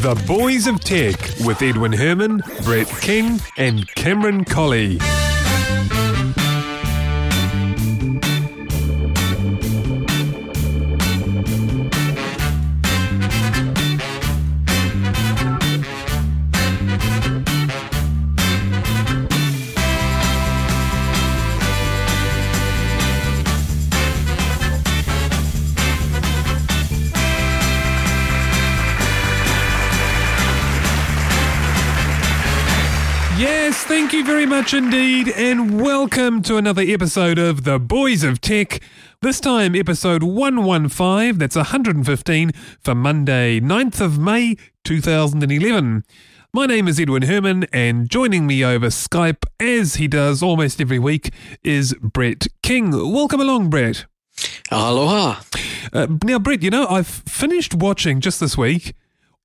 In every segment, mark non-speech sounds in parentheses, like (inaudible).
The Boys of Tech with Edwin Herman, Brett King, and Cameron Colley. Thank you very much indeed, and welcome to another episode of The Boys of Tech. This time, episode 115, that's 115 for Monday, 9th of May 2011. My name is Edwin Herman, and joining me over Skype, as he does almost every week, is Brett King. Welcome along, Brett. Aloha. Uh, now, Brett, you know, I've finished watching just this week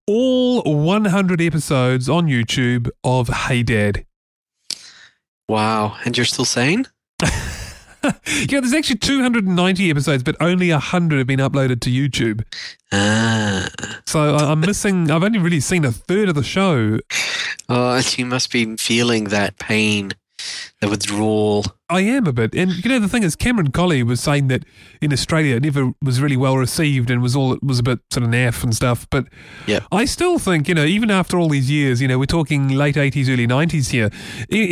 all 100 episodes on YouTube of Hey Dad. Wow. And you're still sane? (laughs) Yeah, there's actually 290 episodes, but only 100 have been uploaded to YouTube. Ah. So I- I'm missing, I've only really seen a third of the show. Oh, you must be feeling that pain, the withdrawal. I am a bit. And you know, the thing is, Cameron Colley was saying that in Australia it never was really well received and was all, it was a bit sort of naff and stuff. But Yep. I still think, you know, even after all these years, you know, we're talking late 80s, early 90s here.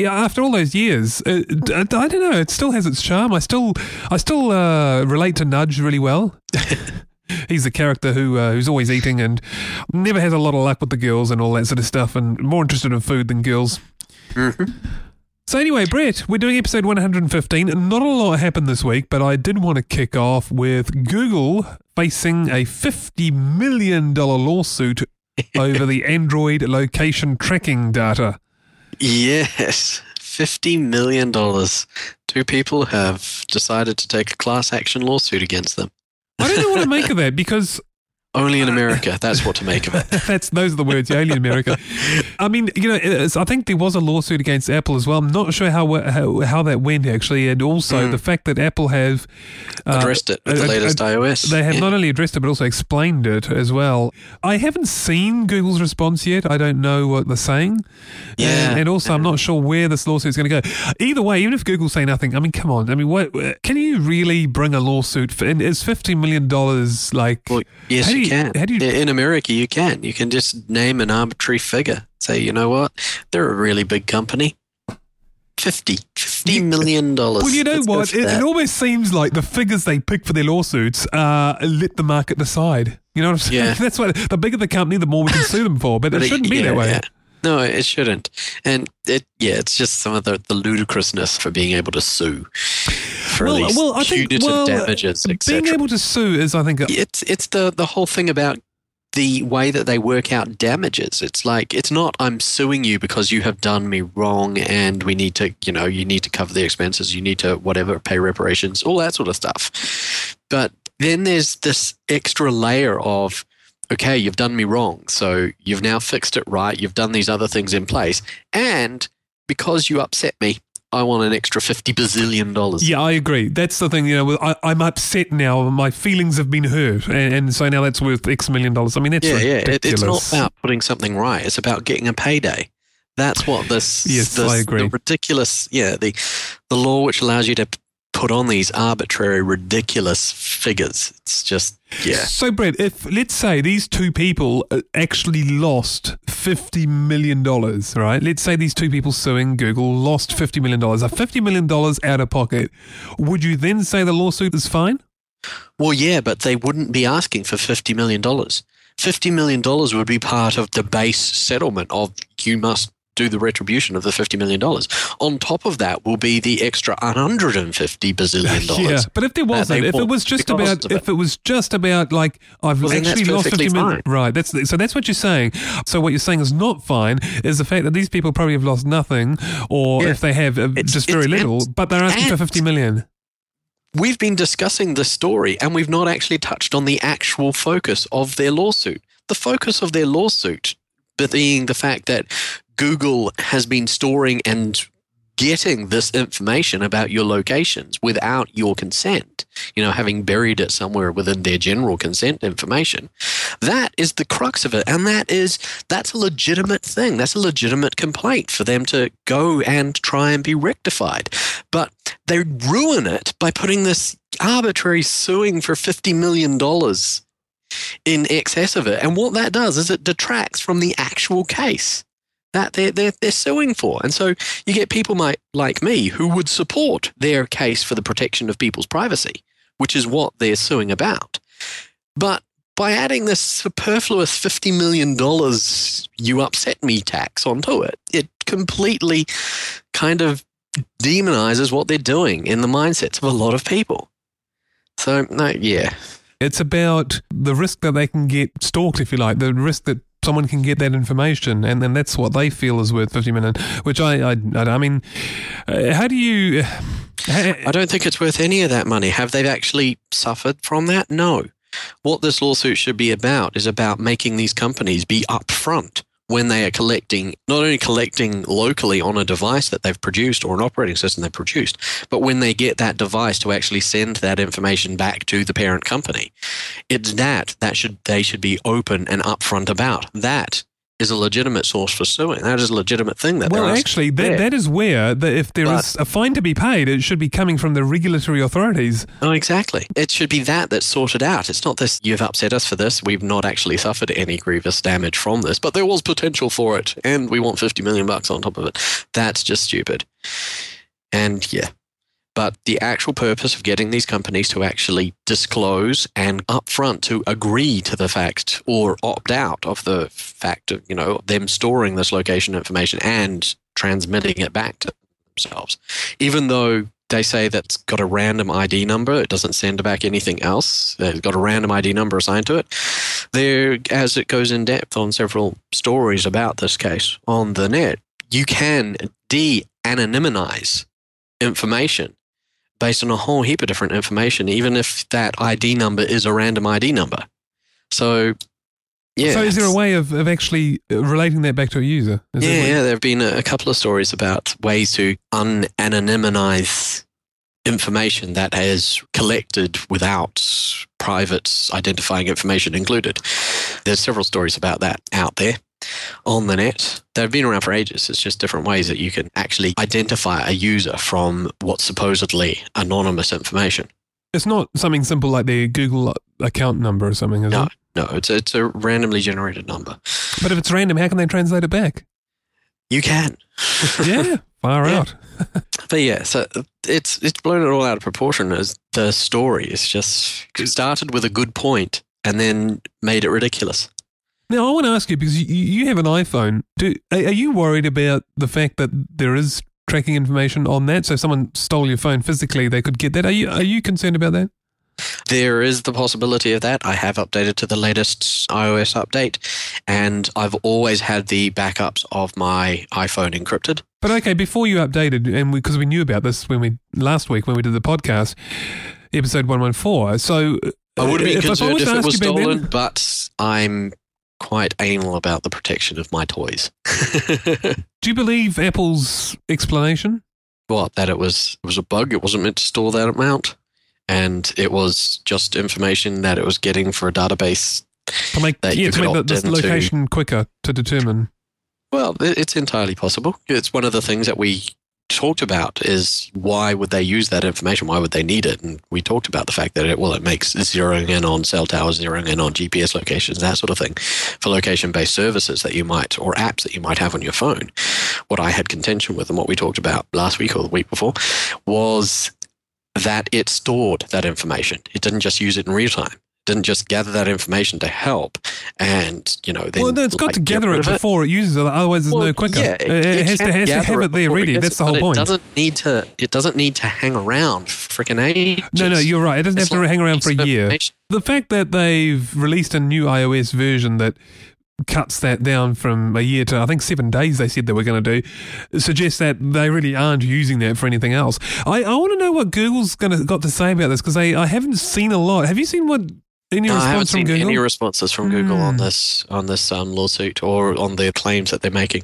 After all those years, uh, d- I don't know, it still has its charm. I still, I still uh, relate to Nudge really well. (laughs) He's the character who uh, who's always eating and never has a lot of luck with the girls and all that sort of stuff, and more interested in food than girls. So anyway, Brett, we're doing episode 115. and Not a lot happened this week, but I did want to kick off with Google facing a $50 million lawsuit (laughs) over the Android location tracking data. Yes. $50 million. Two people have decided to take a class action lawsuit against them. I don't know what to make of (laughs) that because Only in America. That's what to make of it. (laughs) that's those are the words, yeah, only in America. I mean, you know, I think there was a lawsuit against Apple as well. I'm not sure how how, how that went actually, and also Hmm. the fact that Apple have uh, Addressed it with the uh, latest uh, iOS. They have Yeah. not only addressed it but also explained it as well. I haven't seen Google's response yet. I don't know what they're saying. Yeah. And, also, I'm not sure where this lawsuit is going to go. Either way, even if Google say nothing, I mean, come on. I mean, what can you really bring a lawsuit for? And is $50 million like. Well, yes, you, can. how do you- In America, you can. You can just name an arbitrary figure. Say, you know what? They're a really big company. Fifty, fifty You- million dollars. Well, you know Let's what? It, it almost seems like the figures they pick for their lawsuits uh, let the market decide. You know what I'm saying? Yeah. (laughs) That's what the bigger the company, the more we can sue them for. But, But it shouldn't be yeah, that way. yeah. No, it shouldn't. And it, yeah, it's just some of the, the ludicrousness for being able to sue for Well, these well, I think punitive well, damages, being able to sue is, I think, a- It's it's the the whole thing about the way that they work out damages. It's like it's not I'm suing you because you have done me wrong and we need to, you know, you need to cover the expenses, you need to whatever pay reparations, all that sort of stuff. But then there's this extra layer of okay, you've done me wrong. So you've now fixed it right. You've done these other things in place. And because you upset me, I want an extra 50 bazillion dollars. Yeah, I agree. That's the thing. You know, I, I'm upset now. My feelings have been hurt, and, and so now that's worth X million dollars. I mean, that's yeah, yeah. It, it's not about putting something right. It's about getting a payday. That's what this. Yes, this I agree. The ridiculous, yeah, the the law which allows you to put on these arbitrary, ridiculous figures. It's just, yeah, So, Brett, if let's say these two people uh, actually lost fifty million dollars, right? Let's say these two people suing Google lost fifty million dollars. Are fifty million dollars out of pocket? Would you then say the lawsuit is fine? Well, yeah, but they wouldn't be asking for fifty million dollars. Fifty million dollars would be part of the base settlement of you must do the retribution of the fifty million dollars. On top of that will be the extra one hundred and fifty bazillion (laughs) dollars. Yeah, but if there wasn't, if it was just about, it. if it was just about like I've Well, actually lost fifty perfectly million, right? That's so that's what you're saying. So what you're saying is not fine is the fact that these people probably have lost nothing, or Yeah. if they have uh, just very little, but they're asking for and- fifty million. We've been discussing this story and we've not actually touched on the actual focus of their lawsuit. The focus of their lawsuit being the fact that Google has been storing and getting this information about your locations without your consent, you know, having buried it somewhere within their general consent information. That is the crux of it. And that is, that's a legitimate thing. That's a legitimate complaint for them to go and try and be rectified. But they ruin it by putting this arbitrary suing for $50 million in excess of it. And what that does is it detracts from the actual case that they're, they're, they're suing for. And so you get people might, like me who would support their case for the protection of people's privacy, which is what they're suing about. But by adding this superfluous $50 million you upset me tax onto it, it completely kind of demonizes what they're doing in the mindsets of a lot of people. So, no, yeah. It's about the risk that they can get stalked, if you like, the risk that someone can get that information, and then that's what they feel is worth fifty million. Which I, I, I mean, uh, how do you? Uh, I don't think it's worth any of that money. Have they actually suffered from that? No. What this lawsuit should be about is about making these companies be upfront when they are collecting, not only collecting locally on a device that they've produced or an operating system they've produced, but when they get that device to actually send that information back to the parent company. It's that that should they should be open and upfront about. That is a legitimate source for suing. That is a legitimate thing that well, actually, that, that is where the, if there but, is a fine to be paid, it should be coming from the regulatory authorities. Oh, exactly. It should be that that's sorted out. It's not this. You've upset us for this. We've not actually suffered any grievous damage from this, but there was potential for it, and we want fifty million bucks on top of it. That's just stupid. And yeah, but the actual purpose of getting these companies to actually disclose and upfront to agree to the fact or opt out of the fact of, you know, them storing this location information and transmitting it back to themselves. Even though they say that's got a random ID number, it doesn't send back anything else. It's got a random ID number assigned to it. There, as it goes in depth on several stories about this case on the net, you can de anonymize information based on a whole heap of different information, even if that ID number is a random ID number. So, yeah. So, is there a way of, of actually uh, relating that back to a user? Is yeah, yeah. There have been a, a, couple of stories about ways to unanonymize information that is collected without private identifying information included. There's several stories about that out there on the net. They've been around for ages. It's just different ways that you can actually identify a user from what's supposedly anonymous information. It's not something simple like the Google account number or something, is no, it? No, it's a, it's a randomly generated number. But if it's random, how can they translate it back? You can. yeah, (laughs) far yeah. out. (laughs) but yeah, so it's it's blown it all out of proportion as the story. It's just started with a good point and then made it ridiculous. Now, I want to ask you because you, you have an iPhone. Do are you worried about the fact that there is tracking information on that? So, if someone stole your phone physically, they could get that. Are you are you concerned about that? There is the possibility of that. I have updated to the latest iOS update, and I've always had the backups of my iPhone encrypted. But okay, before you updated, and because we, we, knew about this when we last week when we did the podcast, episode one one four. So I would be concerned if, if it was stolen, then, but I'm quite anal about the protection of my toys. (laughs) Do you believe Apple's explanation? What that it was it was a bug. It wasn't meant to store that amount, and it was just information that it was getting for a database to make that yeah, to make the, the location quicker to determine. Well, it's entirely possible. It's one of the things that we talked about is why would they use that information? Why would they need it? And we talked about the fact that it well, it makes zeroing in on cell towers, zeroing in on GPS locations, that sort of thing, for location-based services that you might or apps that you might have on your phone. What I had contention with, and what we talked about last week or the week before, was that it stored that information. It didn't just use it in real time didn't just gather that information to help and you know then well it's got like, to gather it before it. it. uses it otherwise there's well, no quicker yeah, it, it, it has, to, has to have it there ready that's the whole point it doesn't need to it doesn't need to hang around freaking ages no no you're right it doesn't it's have to hang around for a year the fact that they've released a new ios version that cuts that down from a year to I think seven days they said they were going to do suggests that they really aren't using that for anything else. I, I want to know what Google's going to got to say about this because I, I haven't seen a lot. Have you seen what Any No, I haven't from seen Google? any responses from Google on Hmm. this on this um, lawsuit or on the claims that they're making.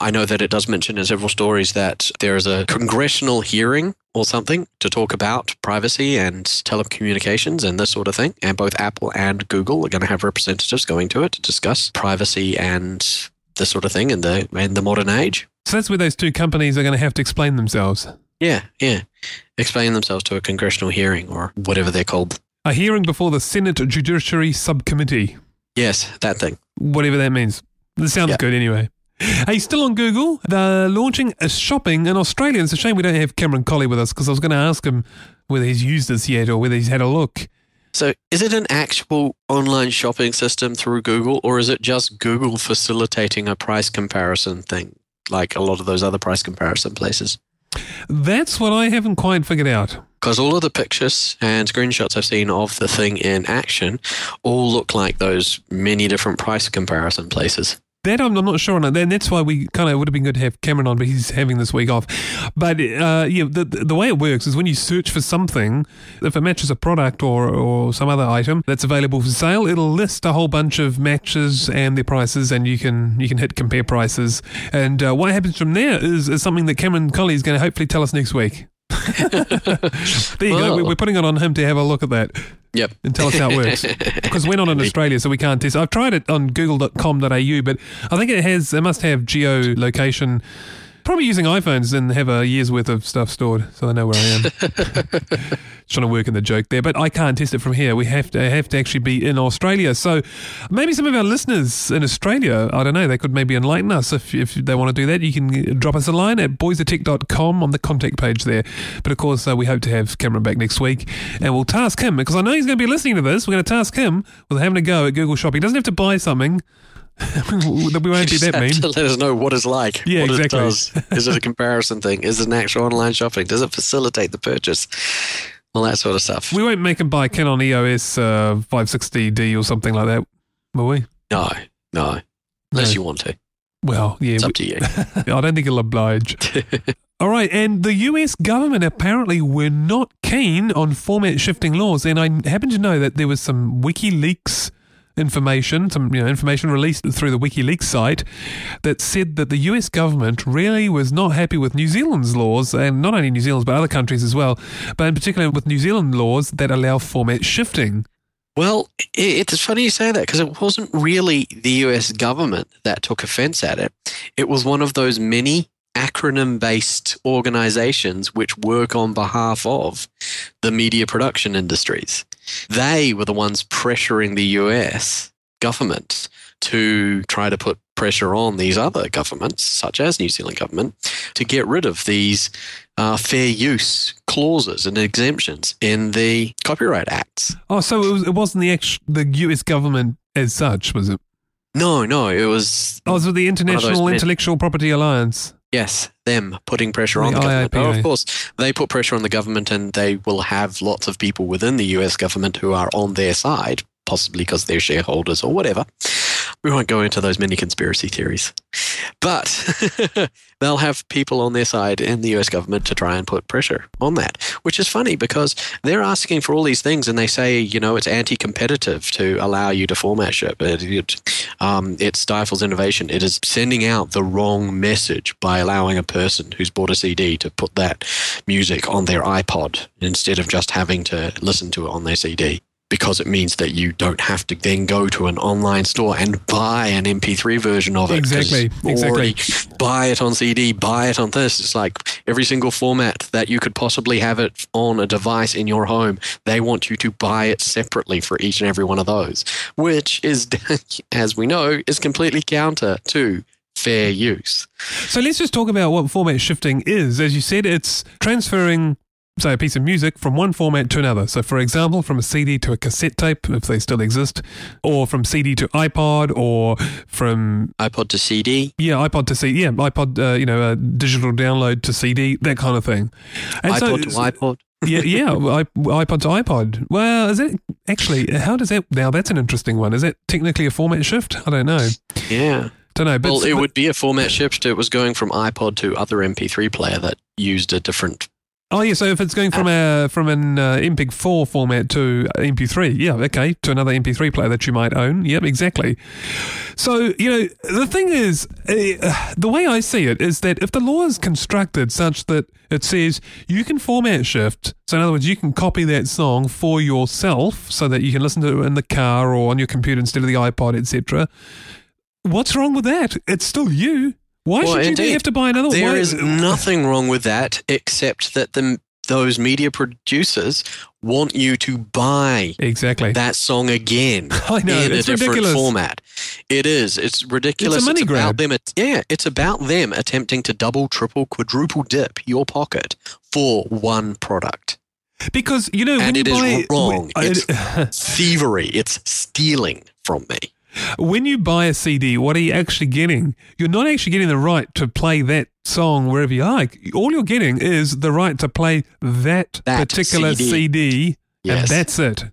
I know that it does mention in several stories that there is a congressional hearing or something to talk about privacy and telecommunications and this sort of thing. And both Apple and Google are going to have representatives going to it to discuss privacy and this sort of thing in the in the modern age. so that's where those two companies are going to have to explain themselves. Yeah, yeah. Explain themselves to a congressional hearing or whatever they're called. A hearing before the Senate Judiciary Subcommittee, Yes, that thing. whatever that means. That sounds Yeah. good anyway. Hey, still on Google, they're launching a shopping in Australia. It's a shame we don't have Cameron Colley with us because I was going to ask him whether he's used this yet or whether he's had a look. So, is it an actual online shopping system through Google, or is it just Google facilitating a price comparison thing, like a lot of those other price comparison places? That's what I haven't quite figured out. Because all of the pictures and screenshots I've seen of the thing in action all look like those many different price comparison places. That I'm, I'm not sure on it. And that's why we kind of would have been good to have Cameron on, but he's having this week off. But uh, yeah, the, the way it works is when you search for something, if it matches a product or, or some other item that's available for sale, it'll list a whole bunch of matches and their prices, and you can you can hit compare prices. And uh, what happens from there is, is something that Cameron Colley is going to hopefully tell us next week. (laughs) there you go. Well. We- We're putting it on him to have a look at that Yep. and tell us how it works. (laughs) Because we're not in Australia, so we can't test. I've tried it on google.com.au, but I think it has, it must have geolocation. Probably using iPhones and have a year's worth of stuff stored, so they know where I am. (laughs) Trying to work in the joke there, but I can't test it from here. We have to have to actually be in Australia. So maybe some of our listeners in Australia, I don't know, they could maybe enlighten us if, if they want to do that. You can drop us a line at boysoftech.com on the contact page there. But of course, uh, we hope to have Cameron back next week, and we'll task him because I know he's going to be listening to this. We're going to task him with having a go at Google Shopping. He doesn't have to buy something. (laughs) we won't be that mean. to let us know what it's like. Yeah, what exactly. It does. Is it a comparison thing? Is it an actual online shopping? Does it facilitate the purchase? All that sort of stuff. We won't make him buy Canon EOS uh, 560D or something like that, will we? No, no. Unless No. you want to. Well, yeah. It's up to you. (laughs) I don't think he'll oblige. (laughs) All right, and the US government apparently were not keen on format shifting laws, and I happen to know that there was some WikiLeaks information, some you know information released through the WikiLeaks site that said that the US government really was not happy with New Zealand's laws, and not only New Zealand's but other countries as well, but in particular with New Zealand laws that allow format shifting. Well, it's funny you say that because it wasn't really the US government that took offense at it. It was one of those many acronym based organizations which work on behalf of the media production industries. They were the ones pressuring the US government to try to put pressure on these other governments, such as New Zealand government, to get rid of these uh, fair use clauses and exemptions in the Copyright Acts. Oh, so it, was, it wasn't the ex- the US government as such, was it? No, no, it was Oh, it was the International men- Intellectual Property Alliance. Yes, them putting pressure on The the government. Oh, of course, they put pressure on the government, and they will have lots of people within the U.S. government who are on their side, possibly because they're shareholders or whatever. We won't go into those many conspiracy theories, but (laughs) they'll have people on their side in the U.S. government to try and put pressure on that. Which is funny because they're asking for all these things, and they say, you know, it's anti-competitive to allow you to format shift. It, it, um, it stifles innovation. It is sending out the wrong message by allowing a person who's bought a CD to put that music on their iPod instead of just having to listen to it on their CD. Because it means that you don't have to then go to an online store and buy an MP3 version of it. Exactly, exactly. buy it on CD, buy it on this. It's like every single format that you could possibly have it on a device in your home. They want you to buy it separately for each and every one of those, which is, (laughs) as we know, is completely counter to fair use. So let's just talk about what format shifting is. As you said, it's transferring, say, a piece of music from one format to another. So, for example, from a CD to a cassette tape, if they still exist, or from CD to iPod, or from iPod to CD. yeah, iPod to CD, yeah, iPod, uh, you know, a digital download to CD, that kind of thing. And so- iPod to iPod. yeah, yeah, (laughs) iPod to iPod. Well, is it actually? How does that? Now that's an interesting one. Is it technically a format shift? I don't know. Yeah. Don't know. But Well, it would be a format shift. It was going from iPod to other MP3 player that used a different Oh yeah, so if it's going from a from an uh, MPEG four format to MP3, yeah, okay, to another MP3 player that you might own. Yep, exactly. So you know, the thing is, uh, the way I see it is that if the law is constructed such that it says you can format shift, so in other words, you can copy that song for yourself, so that you can listen to it in the car or on your computer instead of the iPod, etc. What's wrong with that? It's still you. Why Well, should you indeed. have to buy another? There Why- is nothing wrong with that, except that the those media producers want you to buy exactly. that song again (laughs) I know in a it's different ridiculous. format. It is. It's ridiculous. It's a money about grab. them. It's, yeah, it's about them attempting to double, triple, quadruple dip your pocket for one product. Because you know when And you it is buy wrong. when- It's- (laughs) Thievery. It's stealing from me. When you buy a CD, what are you actually getting? You're not actually getting the right to play that song wherever you like. All you're getting is the right to play that, That particular CD. CD, and that's it.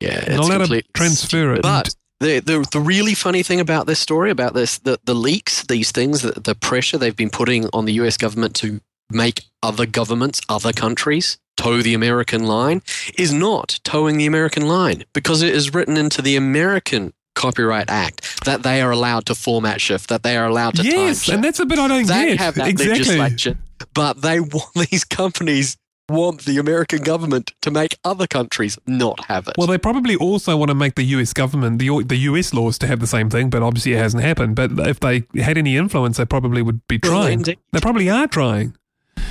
Yeah, Not it's allowed to transfer it. But the, the the really funny thing about this story, about this, the, the leaks, these things, the, the pressure they've been putting on the US government to make other governments, other countries toe the American line, is not towing the American line because it is written into the American Copyright Act that they are allowed to format shift, that they are allowed to time yes, shift. and that's a bit I don't they get. have that exactly. legislation, but they (laughs) want these companies want the American government to make other countries not have it. Well, they probably also want to make the US government, the the US laws, to have the same thing, but obviously it hasn't happened. But if they had any influence, they probably would be trying. indeed. they probably are trying.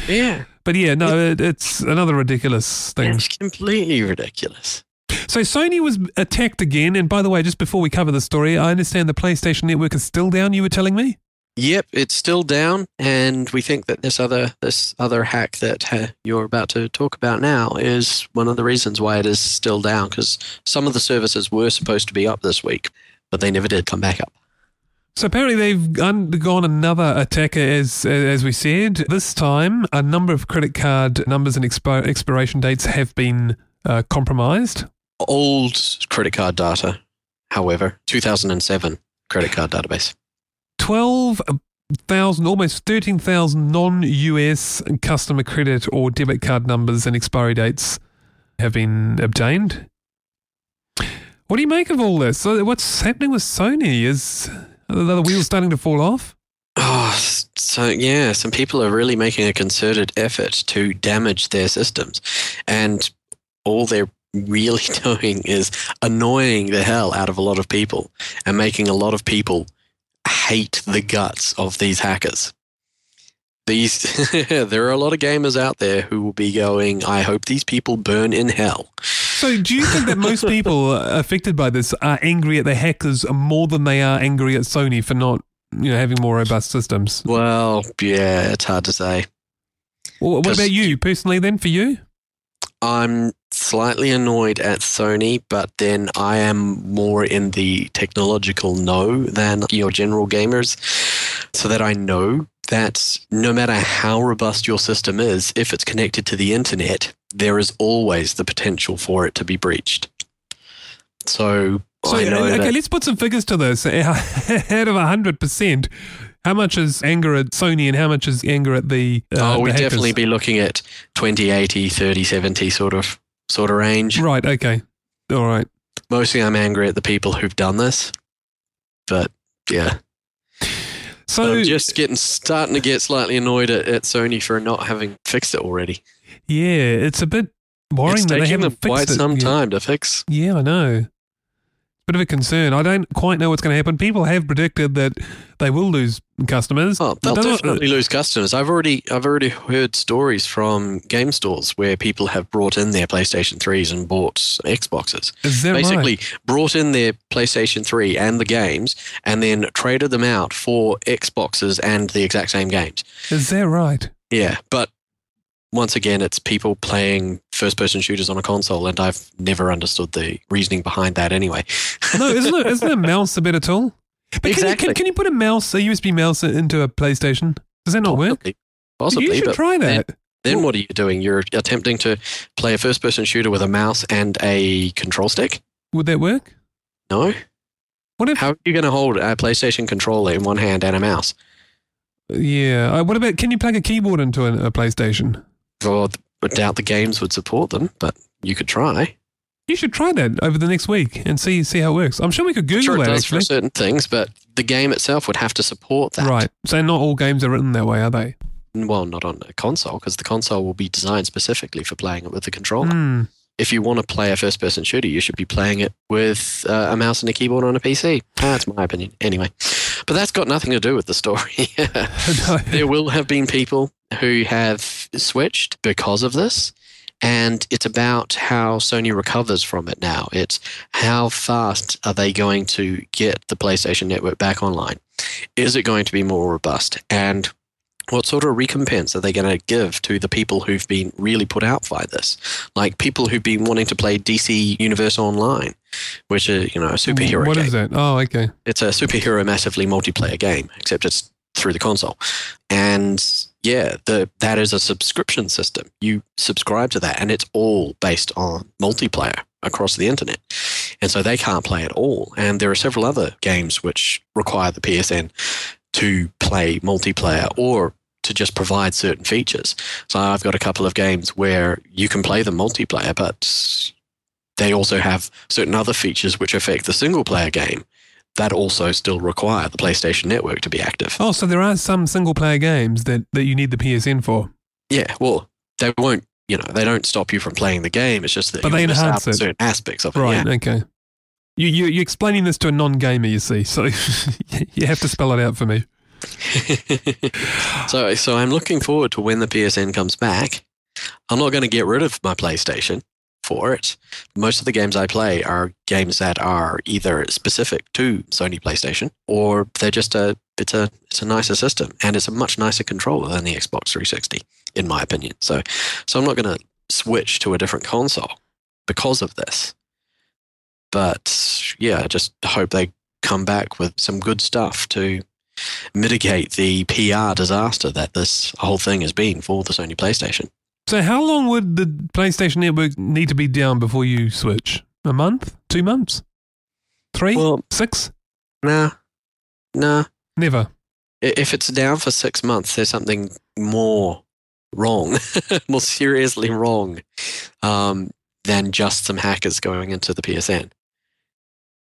yeah. But yeah, no, it, it's another ridiculous thing. It's completely ridiculous. So Sony was attacked again. And by the way, just before we cover the story, I understand the PlayStation Network is still down. You were telling me. Yep, it's still down, and we think that this other this other hack that uh, you're about to talk about now is one of the reasons why it is still down. Because some of the services were supposed to be up this week, but they never did come back up. So apparently they've undergone another attack, as as we said. This time, a number of credit card numbers and expi- expiration dates have been uh, compromised. Old credit card data, however, 2007 credit card database. Twelve thousand, almost thirteen thousand non-US customer credit or debit card numbers and expiry dates have been obtained. What do you make of all this? So What's happening with Sony? Is are the wheels starting to fall off? Oh, so yeah, some people are really making a concerted effort to damage their systems, and all they're really (laughs) doing is annoying the hell out of a lot of people and making a lot of people hate the guts of these hackers. These (laughs) there are a lot of gamers out there who will be going, I hope these people burn in hell. So, do you think that most people (laughs) affected by this are angry at the hackers more than they are angry at Sony for not, you know, having more robust systems? Well, yeah, it's hard to say. Well, what about you personally? Then, for you, I'm slightly annoyed at Sony, but then I am more in the technological know than your general gamers, so that I know that no matter how robust your system is, if it's connected to the internet, there is always the potential for it to be breached. So, so I know okay, that let's put some figures to this. (laughs) Out of hundred percent, how much is anger at Sony and how much is anger at the? Uh, oh, we'd definitely be looking at 2080, 3070 sort of sort of range. right. Okay, all right. Mostly I'm angry at the people who've done this. But yeah. So I'm just getting starting to get slightly annoyed at, at Sony for not having fixed it already. yeah, it's a bit worrying it's that they haven't them quite fixed it some yet. time to fix. Yeah, I know. Bit of a concern. I don't quite know what's going to happen. People have predicted that they will lose customers. Oh, they'll definitely lose customers. I've already I've already heard stories from game stores where people have brought in their PlayStation 3s and bought Xboxes. Is that Basically, right? brought in their PlayStation 3 and the games and then traded them out for Xboxes and the exact same games. Is that right? Yeah, but once again, it's people playing first person shooters on a console, and I've never understood the reasoning behind that anyway. (laughs) No, isn't it? Isn't a mouse a better tool? But can, you, can, can you put a mouse, a USB mouse, into a PlayStation? Does that not work? Possibly. Possibly, you should but try that. then what are you doing? You're attempting to play a first person shooter with a mouse and a control stick? Would that work? No? What if? How are you going to hold a PlayStation controller in one hand and a mouse? yeah. Uh, what about? Can you plug a keyboard into a, a PlayStation? I doubt the games would support them, but you could try. You should try that over the next week and see see how it works. I'm sure we could Google Sure, it that does actually. for certain things, but the game itself would have to support that. Right. So not all games are written that way, are they? Well, not on a console, because the console will be designed specifically for playing it with the controller. Hmm. If you want to play a first person shooter, you should be playing it with uh, a mouse and a keyboard on a PC. That's my opinion. Anyway, but that's got nothing to do with the story. (laughs) (laughs) There will have been people who have switched because of this. And it's about how Sony recovers from it now. It's how fast are they going to get the PlayStation Network back online? Is it going to be more robust? And what sort of recompense are they going to give to the people who've been really put out by this? Like people who've been wanting to play DC Universe Online, which is, you know, a superhero What game is that? Oh, okay. it's a superhero massively multiplayer game, except it's through the console. And yeah, the that is a subscription system. You subscribe to that, and it's all based on multiplayer across the internet. And so they can't play at all. And there are several other games which require the PSN to play multiplayer or to just provide certain features. So I've got a couple of games where you can play them multiplayer, but they also have certain other features which affect the single player game that also still require the PlayStation Network to be active. Oh, so there are some single player games that, that you need the PSN for. Yeah, well, they won't, you know, they don't stop you from playing the game. It's just that But they enhance it. certain aspects of it. Right, Yeah. okay. You, you, you're explaining this to a non gamer, you see, so (laughs) you have to spell it out for me. (laughs) so, so I'm looking forward to when the PSN comes back. I'm not going to get rid of my PlayStation for it. Most of the games I play are games that are either specific to Sony PlayStation or they're just a it's a it's a nicer system and it's a much nicer controller than the Xbox 360 in my opinion. So so I'm not going to switch to a different console because of this. But yeah, I just hope they come back with some good stuff to mitigate the PR disaster that this whole thing has been for the Sony PlayStation. So, how long would the PlayStation Network need to be down before you switch? A month? Two months? Three? Well, Six? nah, nah. Never. If it's down for six months, there's something more wrong, (laughs) more seriously wrong, um, than just some hackers going into the PSN.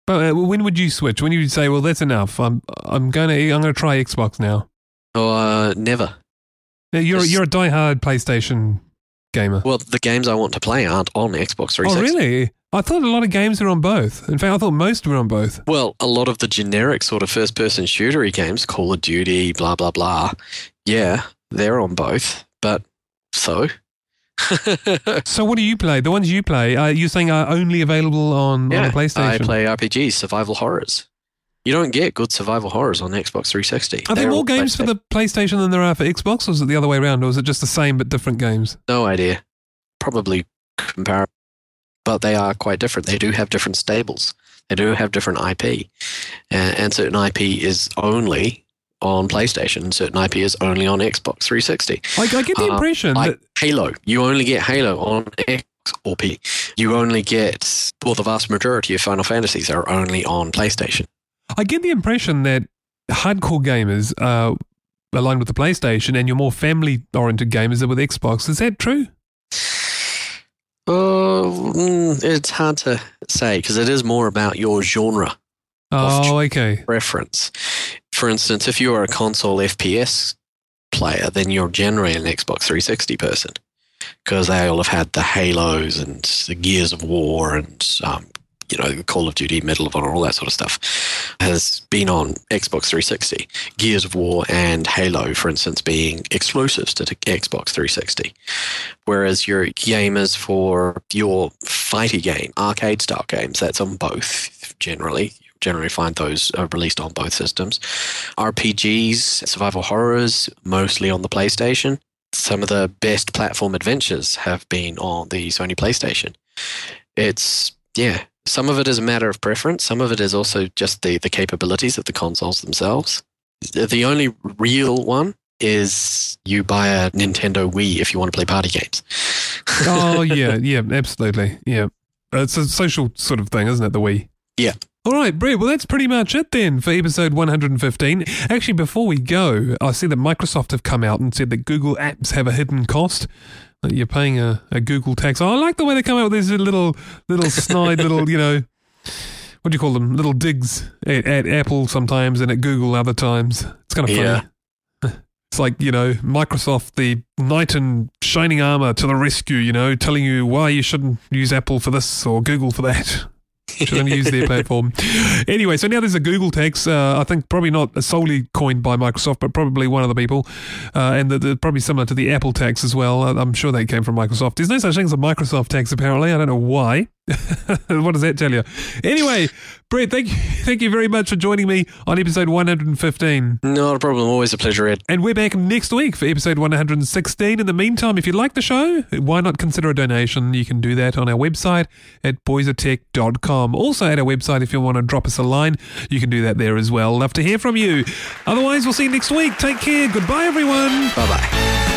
But uh, when would you switch? When you say, "Well, that's enough. I'm I'm going to I'm to try Xbox now." Or uh, never. You're you're a diehard PlayStation gamer. Well, the games I want to play aren't on Xbox 360. Oh, really? I thought a lot of games were on both. In fact, I thought most were on both. Well, a lot of the generic sort of first person shootery games, Call of Duty, blah, blah, blah. Yeah, they're on both. But so? (laughs) So, what do you play? The ones you play, uh, you're saying are only available on, on the I play RPGs, survival horrors. You don't get good survival horrors on Xbox 360. Are there They're more games for the PlayStation than there are for Xbox, or is it the other way around, or is it just the same but different games? No idea. Probably comparable. But they are quite different. They do have different stables. They do have different IP. And, and certain IP is only on PlayStation, and certain IP is only on Xbox 360. I, I get the Uh, impression like that Halo. You only get Halo on X or P. You only get, well, the vast majority of Final Fantasies are only on PlayStation. I get the impression that hardcore gamers are aligned with the PlayStation, and your more family-oriented gamers are with Xbox. Is that true? Oh, it's hard to say because it is more about your genre Oh, okay. preference. For instance, if you are a console FPS player, then you're generally an Xbox 360 person because they all have had the Halos and the Gears of War and um, you know Call of Duty, Medal of Honor, all that sort of stuff has been on Xbox 360. Gears of War and Halo, for instance, being exclusives to Xbox 360. Whereas your gamers for your fighty game, arcade style games, that's on both generally. Generally find those are released on both systems. RPGs, survival horrors, mostly on the PlayStation. Some of the best platform adventures have been on the Sony PlayStation. It's, yeah, some of it is a matter of preference. Some of it is also just the, the capabilities of the consoles themselves. The only real one is you buy a Nintendo Wii if you want to play party games. Oh, (laughs) yeah, yeah, absolutely. Yeah. It's a social sort of thing, isn't it, the Wii? Yeah. All right, Brett. Well, that's pretty much it then for episode 115. Actually, before we go, I see that Microsoft have come out and said that Google Apps have a hidden cost. You're paying a, a Google tax. Oh, I like the way they come out with these little, little snide little, you know, what do you call them? Little digs at, at Apple sometimes and at Google other times. It's kind of funny. Yeah. (laughs) It's like, you know, Microsoft, the knight in shining armor to the rescue, you know, telling you why you shouldn't use Apple for this or Google for that. (laughs) (laughs) Shouldn't use their platform. Anyway, so now there's a Google tax. Uh, I think probably not solely coined by Microsoft, but probably one of the people. Uh, and the, the, probably similar to the Apple tax as well. I- I'm sure they came from Microsoft. There's no such thing as a Microsoft tax, apparently. I don't know why. (laughs) what does that tell you? Anyway, Brett, thank you, (laughs) thank you very much for joining me on episode 115. Not a problem. Always a pleasure, Ed. And we're back next week for episode 116. In the meantime, if you like the show, why not consider a donation? You can do that on our website at boysoftech.com. Also, at our website, if you want to drop us a line, you can do that there as well. Love to hear from you. Otherwise, we'll see you next week. Take care. Goodbye, everyone. Bye bye.